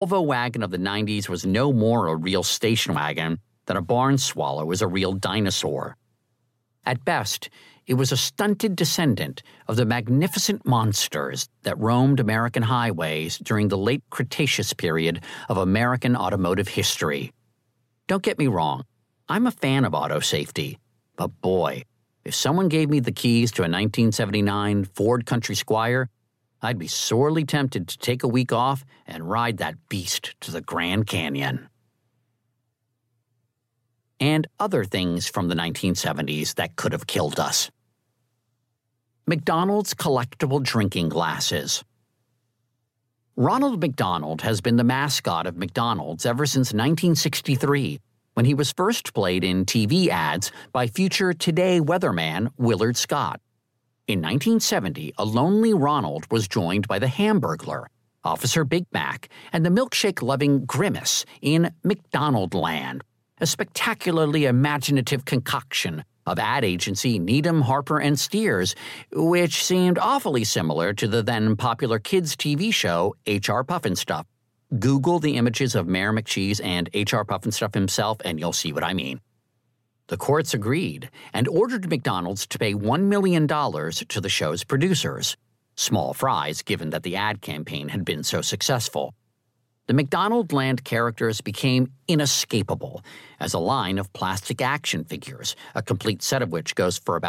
Volvo wagon of the 90s was no more a real station wagon than a barn swallow is a real dinosaur. At best, it was a stunted descendant of the magnificent monsters that roamed American highways during the late Cretaceous period of American automotive history. Don't get me wrong, I'm a fan of auto safety, but boy, if someone gave me the keys to a 1979 Ford Country Squire, I'd be sorely tempted to take a week off and ride that beast to the Grand Canyon. And other things from the 1970s that could have killed us. McDonald's collectible drinking glasses. Ronald McDonald has been the mascot of McDonald's ever since 1963, when he was first played in TV ads by future Today weatherman Willard Scott. In 1970, a lonely Ronald was joined by the Hamburglar, Officer Big Mac, and the milkshake loving Grimace in McDonaldland, a spectacularly imaginative concoction of ad agency Needham, Harper, and Steers, which seemed awfully similar to the then popular kids' TV show H.R. Pufnstuf. Google the images of Mayor McCheese and H.R. Pufnstuf himself, and you'll see what I mean. The courts agreed and ordered McDonald's to pay $1 million to the show's producers. Small fries, given that the ad campaign had been so successful. The McDonaldland characters became inescapable as a line of plastic action figures, a complete set of which goes for about